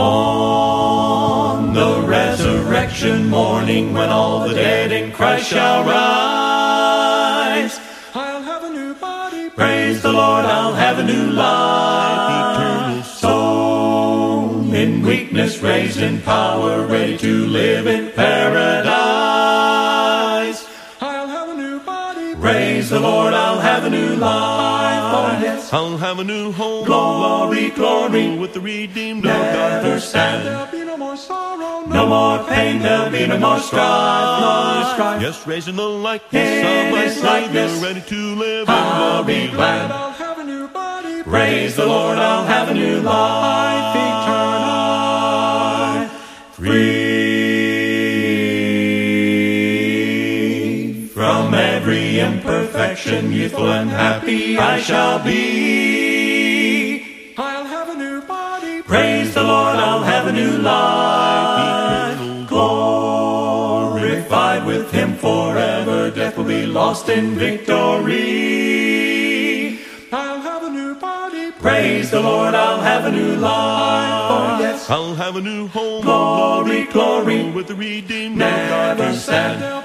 On the resurrection morning, when all the dead in Christ shall rise, I'll have a new body. praise the Lord, I'll have a new life. Sown in weakness, raised in power, ready to live in paradise. I'll have a new body. Praise the Lord, I'll have a new life. I'll have a new home. Glory, glory. With the redeemed of Never God. stand. There'll be no more sorrow. No more pain, there'll be no more strife, no strife. Yes, raising the likeness In of my Savior, ready to live I'll in be glad. I'll have a new body. Praise the Lord, I'll have a new life eternal. Every imperfection, youthful and happy I shall be. I'll have a new body. Praise the Lord, I'll have a new life. Eternal Glorified with Him forever, death will be lost in victory. I'll have a new body. Praise the Lord, I'll have a new life. Oh, yes. I'll have a new home. Glory, glory. With the redeemed of God. Never stand.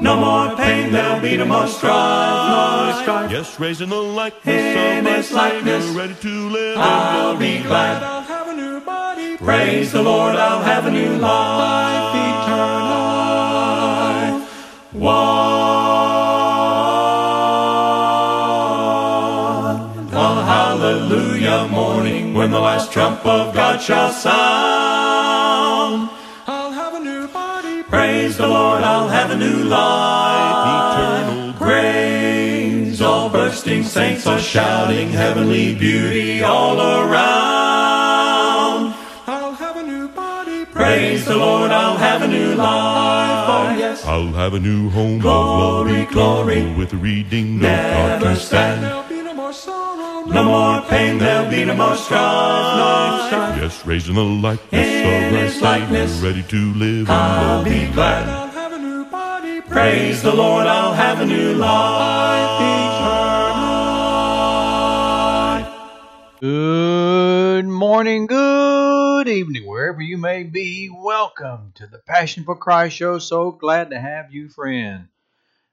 No more pain, there'll be no more strife, no strife. Yes, raising the likeness In of my likeness, Savior, ready to live I'll be glad. I'll have a new body. Praise the Lord, I'll have a new life eternal. One. A hallelujah morning when the last trump of God shall sound. Praise the Lord, I'll have a new life. Eternal Praise all bursting saints are shouting heavenly beauty all around. I'll have a new body. Praise the Lord, I'll have a new life. Oh, yes. I'll have a new home Glory, of love glory. with of Never God. stand. There'll be no more sorrow. No more pain, there'll be no more strife, no strife. Yes, raising the likeness In of my His likeness, Savior, ready to live I'll in be glory. glad. I'll have a new body. Praise the Lord, I'll have a new life eternal. Good morning, good evening, wherever you may be. Welcome to the Passion for Christ show. So glad to have you, friend.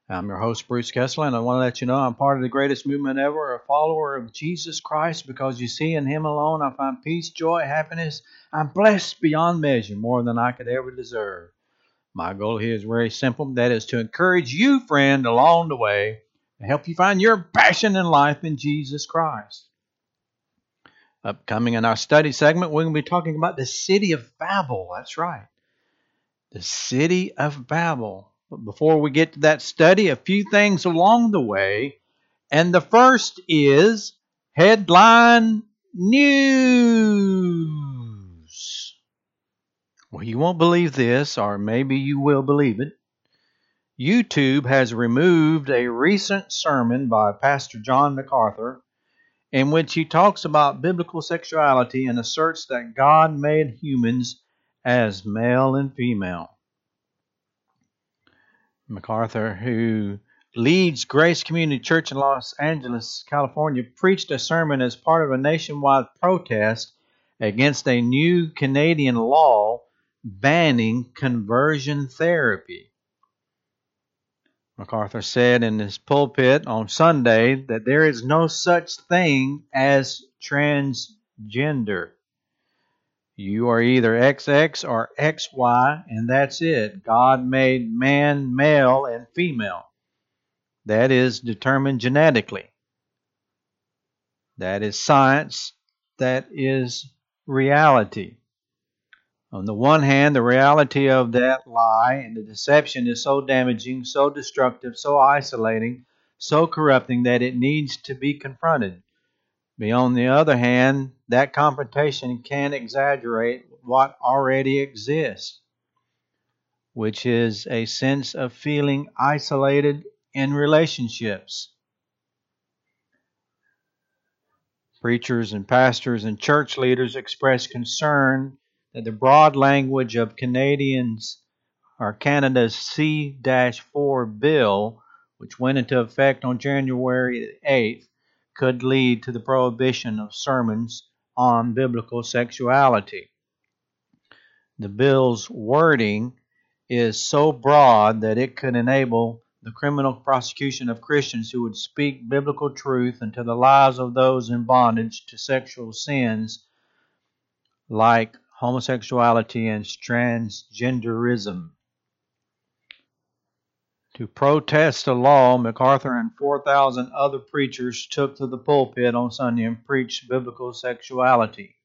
I'm your host, Bruce Kessler, and I want to let you know I'm part of the greatest movement ever, a follower of Jesus Christ, because you see, in Him alone I find peace, joy, happiness. I'm blessed beyond measure, more than I could ever deserve. My goal here is very simple that is to encourage you, friend, along the way, and help you find your passion in life in Jesus Christ. Upcoming in our study segment, we're going to be talking about the city of Babel. That's right. The city of Babel. But before we get to that study, a few things along the way. And the first is headline news. Well, you won't believe this, or maybe you will believe it. YouTube has removed a recent sermon by Pastor John MacArthur in which he talks about biblical sexuality and asserts that God made humans as male and female. MacArthur, who leads Grace Community Church in Los Angeles, California, preached a sermon as part of a nationwide protest against a new Canadian law banning conversion therapy. MacArthur said in his pulpit on Sunday that there is no such thing as transgender. You are either XX or XY, and that's it. God made man male and female. That is determined genetically. That is science. That is reality. On the one hand, the reality of that lie and the deception is so damaging, so destructive, so isolating, so corrupting that it needs to be confronted. But on the other hand, that confrontation can exaggerate what already exists, which is a sense of feeling isolated in relationships. Preachers and pastors and church leaders express concern that the broad language of Canadians or Canada's C 4 bill, which went into effect on January 8th, could lead to the prohibition of sermons on biblical sexuality. The bill's wording is so broad that it could enable the criminal prosecution of Christians who would speak biblical truth into the lives of those in bondage to sexual sins like homosexuality and transgenderism. To protest a law, MacArthur and 4,000 other preachers took to the pulpit on Sunday and preached biblical sexuality.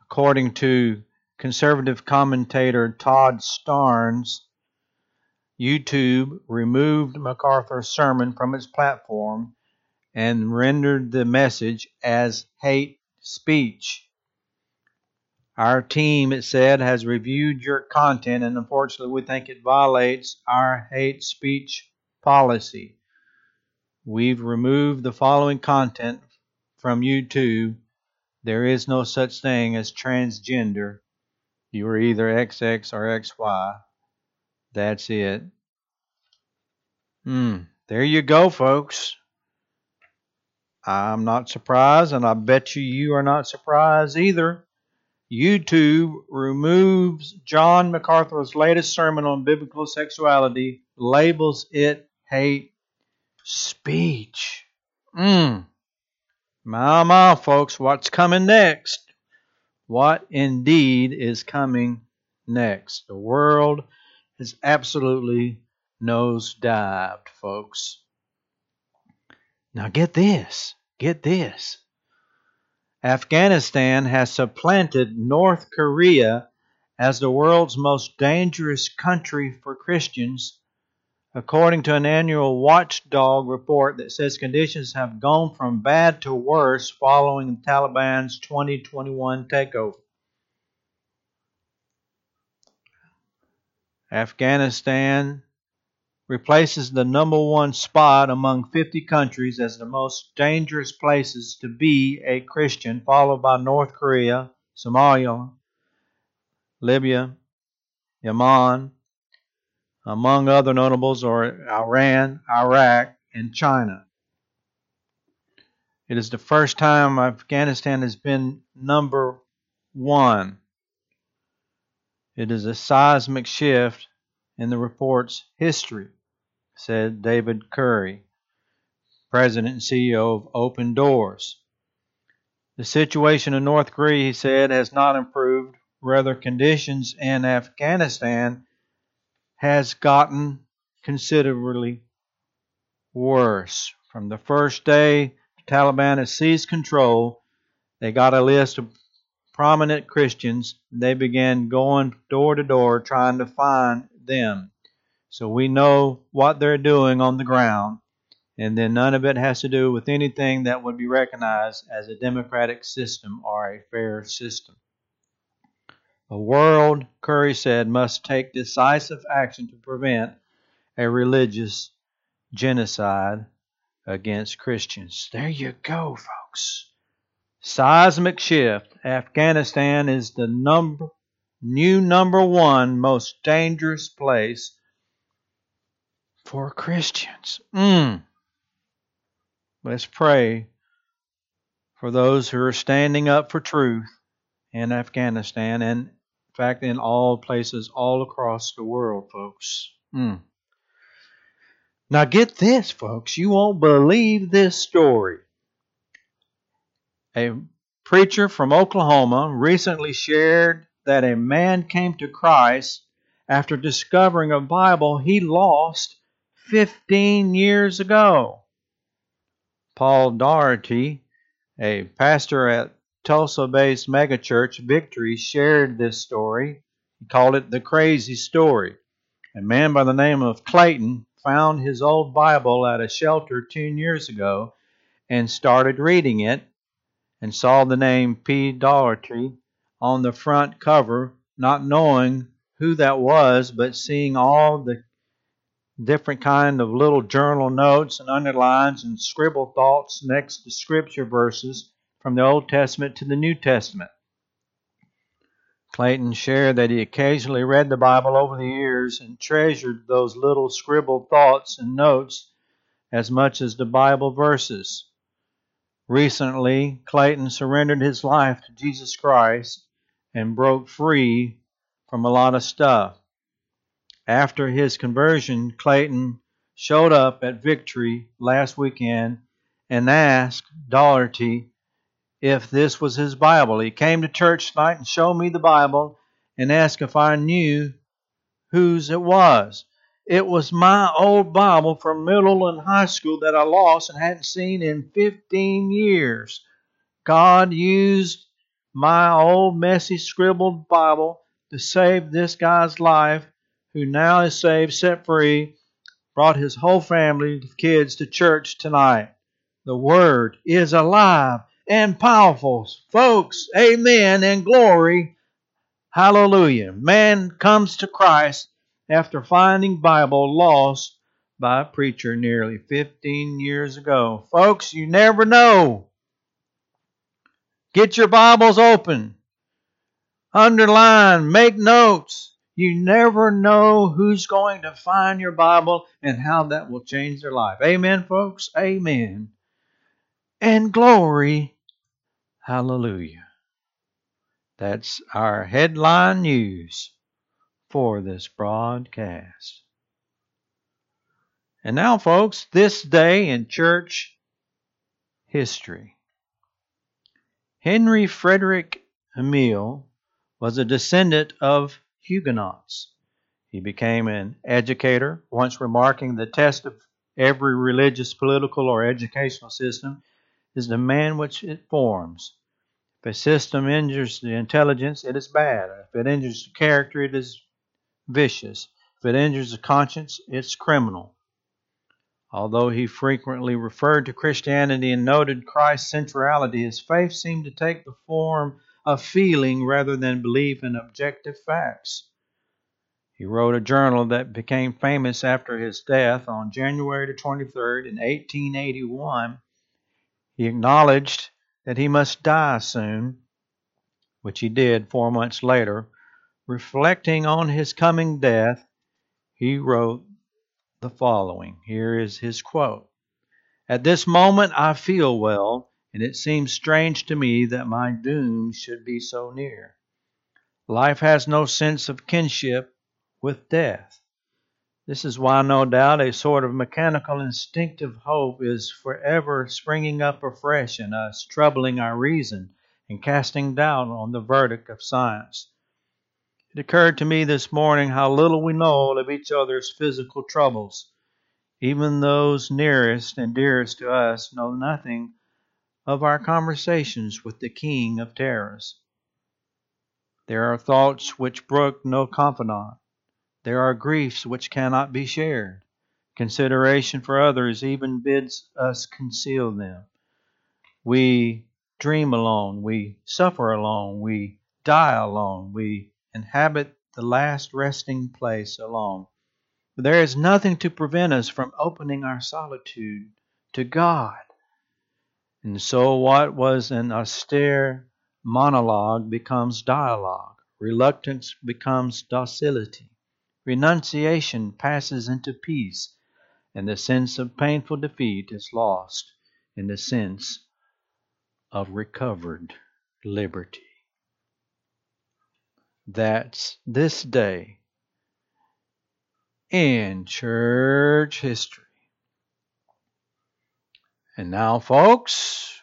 According to conservative commentator Todd Starnes, YouTube removed MacArthur's sermon from its platform and rendered the message as hate speech. Our team, it said, has reviewed your content, and unfortunately, we think it violates our hate speech policy. We've removed the following content from YouTube. There is no such thing as transgender. You are either XX or XY. That's it. Hmm. There you go, folks. I'm not surprised, and I bet you you are not surprised either. YouTube removes John MacArthur's latest sermon on biblical sexuality, labels it hate speech. Mmm. My, my, folks, what's coming next? What indeed is coming next? The world has absolutely nosedived, folks. Now get this. Get this. Afghanistan has supplanted North Korea as the world's most dangerous country for Christians, according to an annual watchdog report that says conditions have gone from bad to worse following the Taliban's 2021 takeover. Afghanistan replaces the number one spot among 50 countries as the most dangerous places to be a Christian, followed by North Korea, Somalia, Libya, Yemen, among other notables are Iran, Iraq, and China. It is the first time Afghanistan has been number one. It is a seismic shift in the report's history said David Curry, President and CEO of Open Doors. The situation in North Korea, he said, has not improved. Rather, conditions in Afghanistan has gotten considerably worse. From the first day the Taliban has seized control, they got a list of prominent Christians. They began going door to door trying to find them. So we know what they're doing on the ground, and then none of it has to do with anything that would be recognized as a democratic system or a fair system. The world, Curry said, must take decisive action to prevent a religious genocide against Christians. There you go, folks. Seismic shift. Afghanistan is the number new number one most dangerous place for Christians. Mm. Let's pray for those who are standing up for truth in Afghanistan and, in fact, in all places all across the world, folks. Mm. Now, get this, folks. You won't believe this story. A preacher from Oklahoma recently shared that a man came to Christ after discovering a Bible he lost 15 years ago. Paul Daugherty, a pastor at Tulsa based megachurch Victory, shared this story. He called it the crazy story. A man by the name of Clayton found his old Bible at a shelter 10 years ago and started reading it and saw the name P. Daugherty on the front cover, not knowing who that was, but seeing all the different kind of little journal notes and underlines and scribble thoughts next to scripture verses from the Old Testament to the New Testament. Clayton shared that he occasionally read the Bible over the years and treasured those little scribbled thoughts and notes as much as the Bible verses. Recently, Clayton surrendered his life to Jesus Christ and broke free from a lot of stuff. After his conversion, Clayton showed up at Victory last weekend and asked Daugherty if this was his Bible. He came to church tonight and showed me the Bible and asked if I knew whose it was. It was my old Bible from middle and high school that I lost and hadn't seen in 15 years. God used my old messy scribbled Bible to save this guy's life, who now is saved, set free, brought his whole family of kids to church tonight. The Word is alive and powerful. Folks, amen and glory. Hallelujah. Man comes to Christ after finding Bible lost by a preacher nearly 15 years ago. Folks, you never know. Get your Bibles open. Underline, make notes. You never know who's going to find your Bible and how that will change their life. Amen, folks. Amen. And glory. Hallelujah. That's our headline news for this broadcast. And now, folks, this day in church history. Henry Frederick Amiel was a descendant of Huguenots. He became an educator, once remarking the test of every religious, political, or educational system is the man which it forms. If a system injures the intelligence, it is bad. If it injures the character, it is vicious. If it injures the conscience, it's criminal. Although he frequently referred to Christianity and noted Christ's centrality, his faith seemed to take the form of feeling rather than belief in objective facts. He wrote a journal that became famous after his death on January 23rd in 1881. He acknowledged that he must die soon, which he did four months later. Reflecting on his coming death, he wrote the following. Here is his quote At this moment I feel well, and it seems strange to me that my doom should be so near. Life has no sense of kinship with death. This is why, no doubt, a sort of mechanical instinctive hope is forever springing up afresh in us, troubling our reason and casting doubt on the verdict of science. It occurred to me this morning how little we know of each other's physical troubles. Even those nearest and dearest to us know nothing of our conversations with the King of Terrors. There are thoughts which brook no confidant. There are griefs which cannot be shared. Consideration for others even bids us conceal them. We dream alone. We suffer alone. We die alone. We inhabit the last resting place alone. There is nothing to prevent us from opening our solitude to God. And so, what was an austere monologue becomes dialogue, reluctance becomes docility, renunciation passes into peace, and the sense of painful defeat is lost in the sense of recovered liberty. That's this day in church history. And now, folks,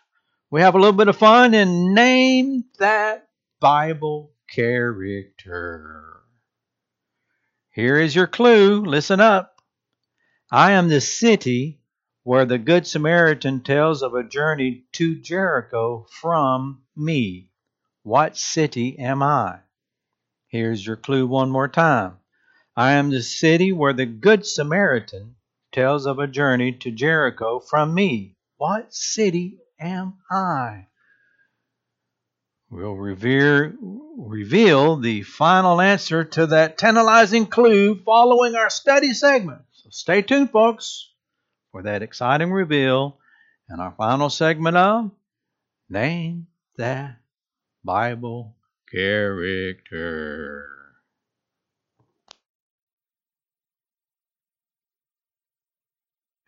we have a little bit of fun and name that Bible character. Here is your clue. Listen up. I am the city where the Good Samaritan tells of a journey to Jericho from me. What city am I? Here's your clue one more time. I am the city where the Good Samaritan tells of a journey to Jericho from me. What city am I? We'll revere, reveal the final answer to that tantalizing clue following our study segment. So stay tuned, folks, for that exciting reveal in our final segment of Name That Bible Character.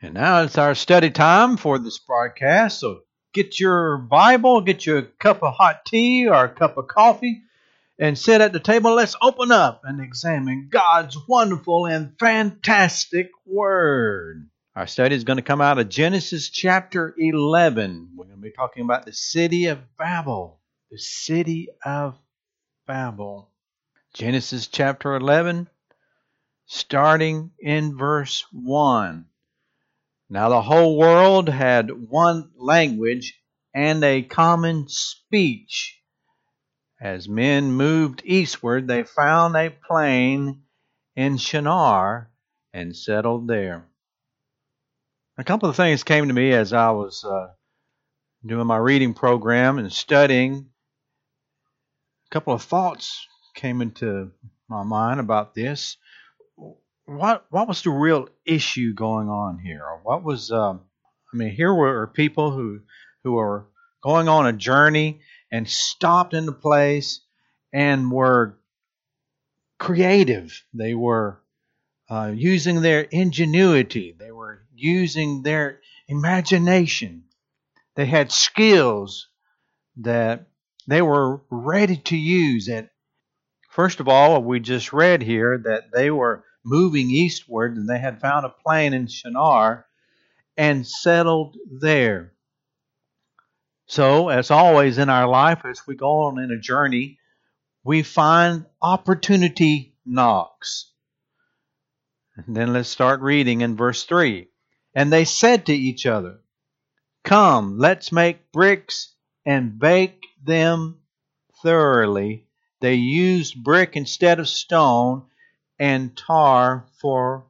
And now it's our study time for this broadcast. So get your Bible, get you a cup of hot tea or a cup of coffee, and sit at the table. Let's open up and examine God's wonderful and fantastic Word. Our study is going to come out of Genesis chapter 11. We're going to be talking about the city of Babel. The city of Babel. Genesis chapter 11, starting in verse 1. Now the whole world had one language and a common speech. As men moved eastward, they found a plain in Shinar and settled there. A couple of things came to me as I was uh, doing my reading program and studying. A couple of thoughts came into my mind about this what what was the real issue going on here? What was um, I mean, here were people who who were going on a journey and stopped in the place and were creative. They were uh, using their ingenuity. They were using their imagination. They had skills that they were ready to use. And first of all, we just read here that they were moving eastward, and they had found a plain in Shinar and settled there. So, as always in our life, as we go on in a journey, we find opportunity knocks. And then let's start reading in verse 3. And they said to each other, Come, let's make bricks and bake them thoroughly. They used brick instead of stone and tar for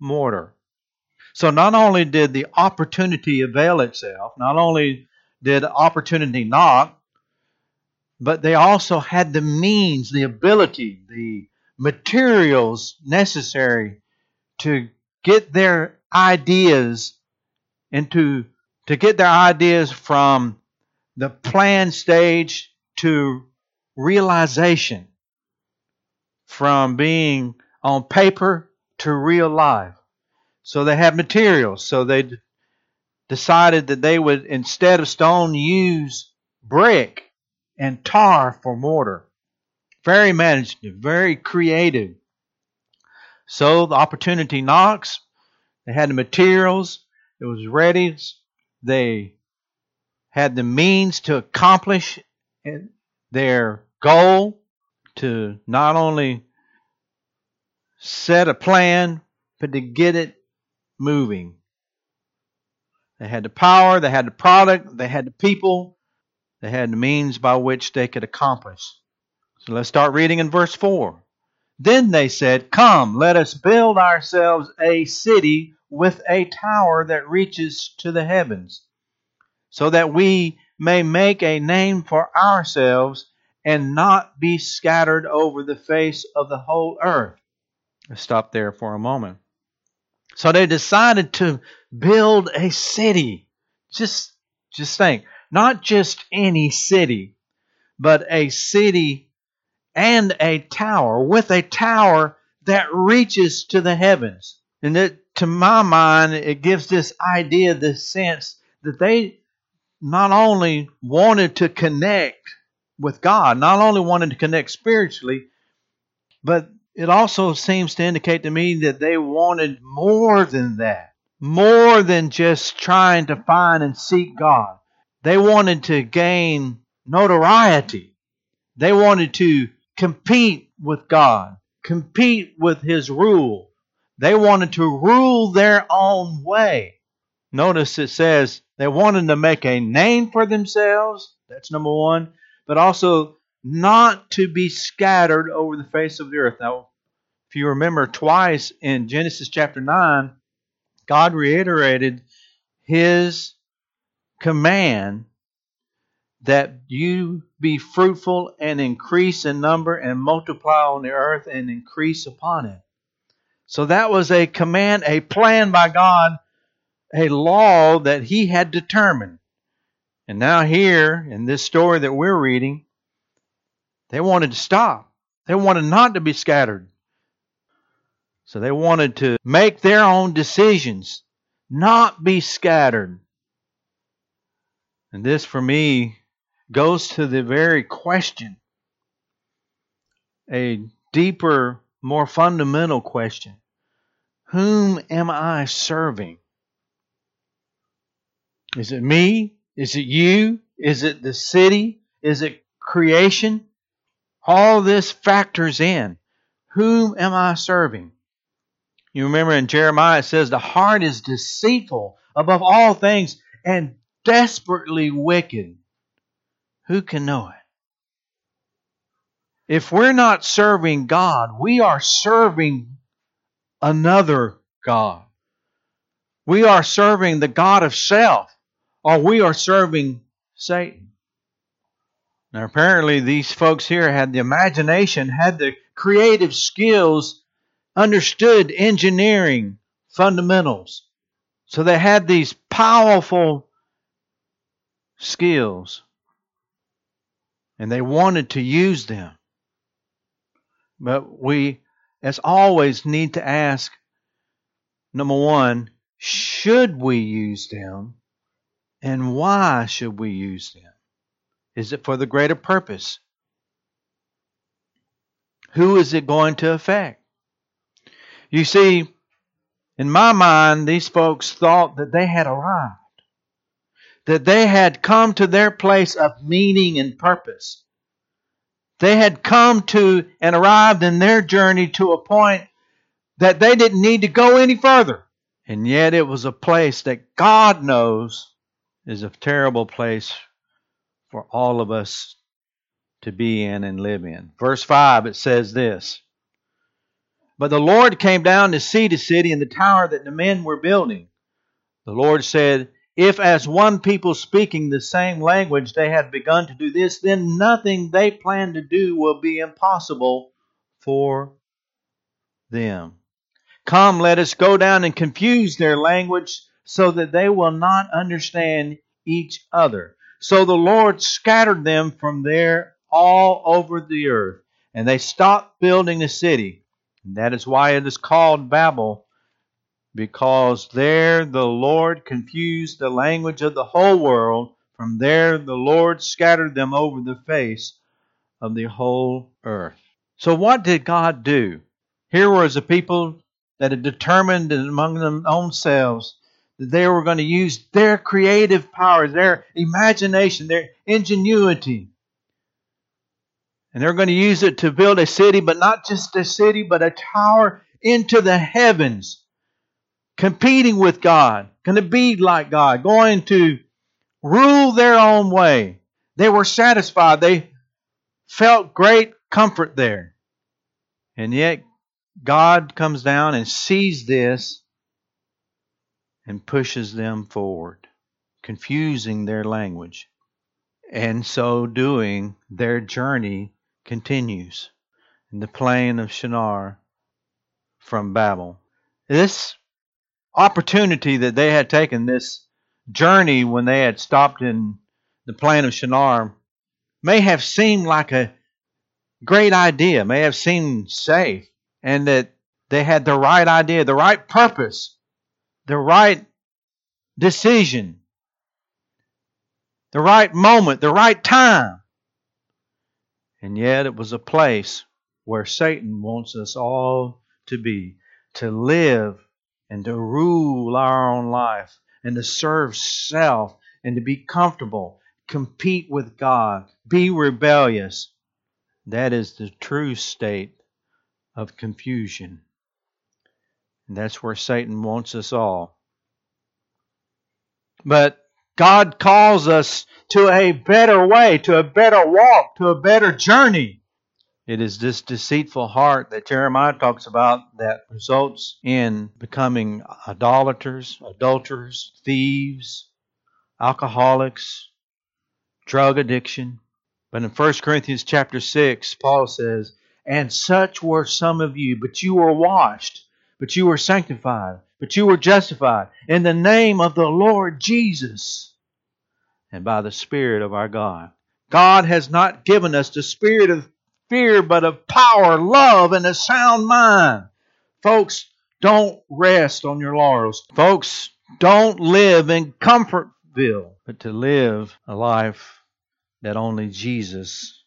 mortar. So not only did the opportunity avail itself, not only did opportunity knock, but they also had the means, the ability, the materials necessary to get their ideas into to get their ideas from the plan stage to realization from being on paper to real life. So they have materials. So they decided that they would, instead of stone, use brick and tar for mortar. Very imaginative, very creative. So the opportunity knocks. They had the materials. It was ready. They had the means to accomplish eh, their goal to not only set a plan, but to get it moving. They had the power, they had the product, they had the people, they had the means by which they could accomplish. So let's start reading in verse 4. Then they said, Come, let us build ourselves a city with a tower that reaches to the heavens, so that we may make a name for ourselves and not be scattered over the face of the whole earth. Stop there for a moment. So they decided to build a city. Just, just think, not just any city, but a city and a tower with a tower that reaches to the heavens. And that, to my mind, it gives this idea, this sense that they not only wanted to connect with God, not only wanted to connect spiritually, but it also seems to indicate to me that they wanted more than that, more than just trying to find and seek God. They wanted to gain notoriety. They wanted to compete with God, compete with His rule. They wanted to rule their own way. Notice it says they wanted to make a name for themselves. That's number one but also not to be scattered over the face of the earth. Now, if you remember twice in Genesis chapter 9, God reiterated his command that you be fruitful and increase in number and multiply on the earth and increase upon it. So that was a command, a plan by God, a law that he had determined. And now, here in this story that we're reading, they wanted to stop. They wanted not to be scattered. So they wanted to make their own decisions, not be scattered. And this, for me, goes to the very question a deeper, more fundamental question Whom am I serving? Is it me? Is it you? Is it the city? Is it creation? All this factors in. Whom am I serving? You remember in Jeremiah it says, The heart is deceitful above all things and desperately wicked. Who can know it? If we're not serving God, we are serving another God. We are serving the God of self, or we are serving Satan. Now, apparently, these folks here had the imagination, had the creative skills, understood engineering fundamentals. So they had these powerful skills, and they wanted to use them. But we, as always, need to ask number one, should we use them? And why should we use them? Is it for the greater purpose? Who is it going to affect? You see, in my mind, these folks thought that they had arrived, that they had come to their place of meaning and purpose. They had come to and arrived in their journey to a point that they didn't need to go any further. And yet it was a place that God knows is a terrible place for all of us to be in and live in. Verse 5, it says this But the Lord came down to see the city and the tower that the men were building. The Lord said, If as one people speaking the same language they had begun to do this, then nothing they plan to do will be impossible for them. Come, let us go down and confuse their language so that they will not understand each other. So the Lord scattered them from there all over the earth, and they stopped building the city. And that is why it is called Babel, because there the Lord confused the language of the whole world. From there the Lord scattered them over the face of the whole earth. So what did God do? Here was a people that had determined among them own selves that they were going to use their creative powers, their imagination, their ingenuity. And they're going to use it to build a city, but not just a city, but a tower into the heavens, competing with God, going to be like God, going to rule their own way. They were satisfied. They felt great comfort there. And yet, God comes down and sees this and pushes them forward, confusing their language. And so doing, their journey continues in the plain of Shinar from Babel. This opportunity that they had taken, this journey when they had stopped in the plain of Shinar, may have seemed like a great idea, may have seemed safe, and that they had the right idea, the right purpose the right decision, the right moment, the right time. And yet it was a place where Satan wants us all to be, to live and to rule our own life and to serve self and to be comfortable, compete with God, be rebellious. That is the true state of confusion. And that's where Satan wants us all. But God calls us to a better way, to a better walk, to a better journey. It is this deceitful heart that Jeremiah talks about that results in becoming idolaters, adulterers, thieves, alcoholics, drug addiction. But in 1 Corinthians chapter 6, Paul says, And such were some of you, but you were washed but you were sanctified, but you were justified in the name of the Lord Jesus and by the Spirit of our God. God has not given us the spirit of fear, but of power, love, and a sound mind. Folks, don't rest on your laurels. Folks, don't live in comfortville, but to live a life that only Jesus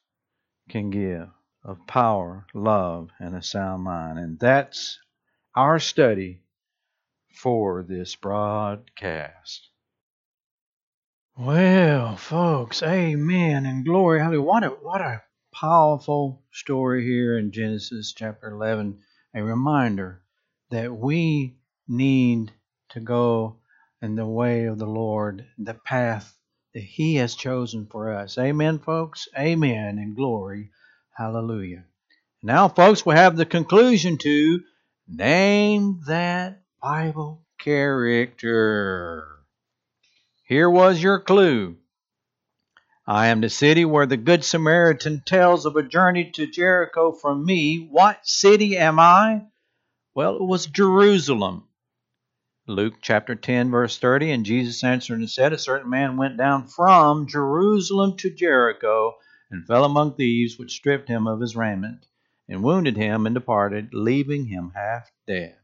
can give of power, love, and a sound mind. And that's our study for this broadcast. Well, folks, amen and glory. Hallelujah. What a, what a powerful story here in Genesis chapter 11. A reminder that we need to go in the way of the Lord, the path that He has chosen for us. Amen, folks. Amen and glory. Hallelujah. Now, folks, we have the conclusion to name that Bible character. Here was your clue. I am the city where the Good Samaritan tells of a journey to Jericho from me. What city am I? Well, it was Jerusalem. Luke chapter 10, verse 30. And Jesus answered and said, A certain man went down from Jerusalem to Jericho and fell among thieves, which stripped him of his raiment and wounded him and departed, leaving him half dead.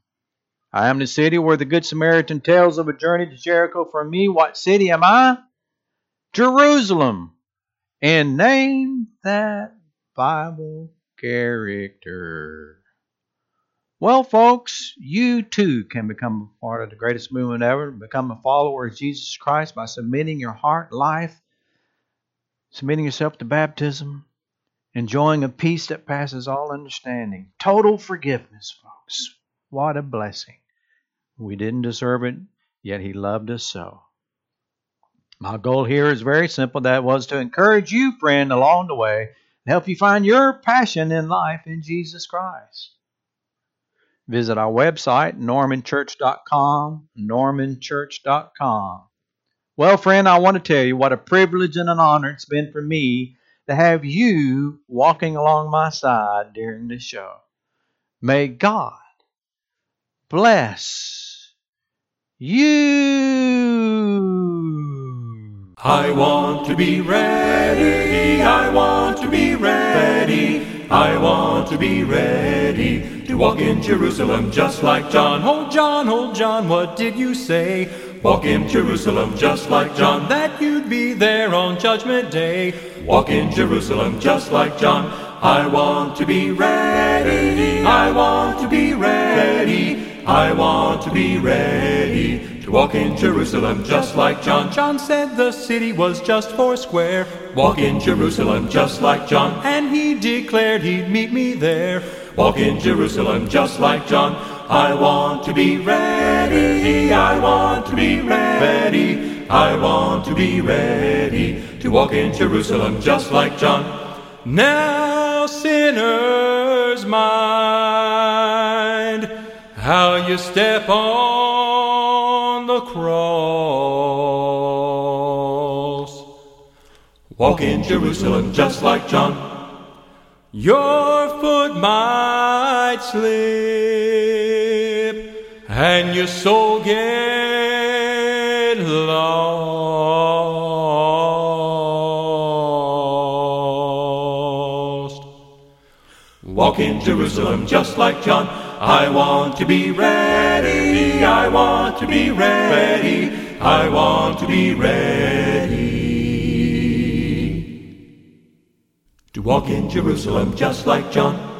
I am the city where the Good Samaritan tells of a journey to Jericho For me. What city am I? Jerusalem. And name that Bible character. Well, folks, you too can become a part of the greatest movement ever, become a follower of Jesus Christ by submitting your heart, life, submitting yourself to baptism, enjoying a peace that passes all understanding. Total forgiveness, folks. What a blessing. We didn't deserve it, yet He loved us so. My goal here is very simple. That was to encourage you, friend, along the way and help you find your passion in life in Jesus Christ. Visit our website, normanchurch.com, normanchurch.com. Well, friend, I want to tell you what a privilege and an honor it's been for me to have you walking along my side during this show. May God bless you. I want to be ready. I want to be ready. I want to be ready to walk in Jerusalem just like John. Oh, John, oh, John, what did you say? Walk in Jerusalem just like John, that you'd be there on Judgment Day. Walk in Jerusalem just like John. I want to be ready. I want to be ready. I want to be ready to walk in Jerusalem just like John. John said the city was just four square. Walk in Jerusalem just like John. And he declared he'd meet me there. Walk in Jerusalem just like John. I want to be ready. I want to be ready. I want to be ready to walk in Jerusalem just like John. Now, sinners, mind how you step on the cross. Walk in Jerusalem just like John. Your foot might slip and your soul get lost. Walk in Jerusalem just like John. I want to be ready. I want to be ready. I want to be ready. To walk in Jerusalem just like John.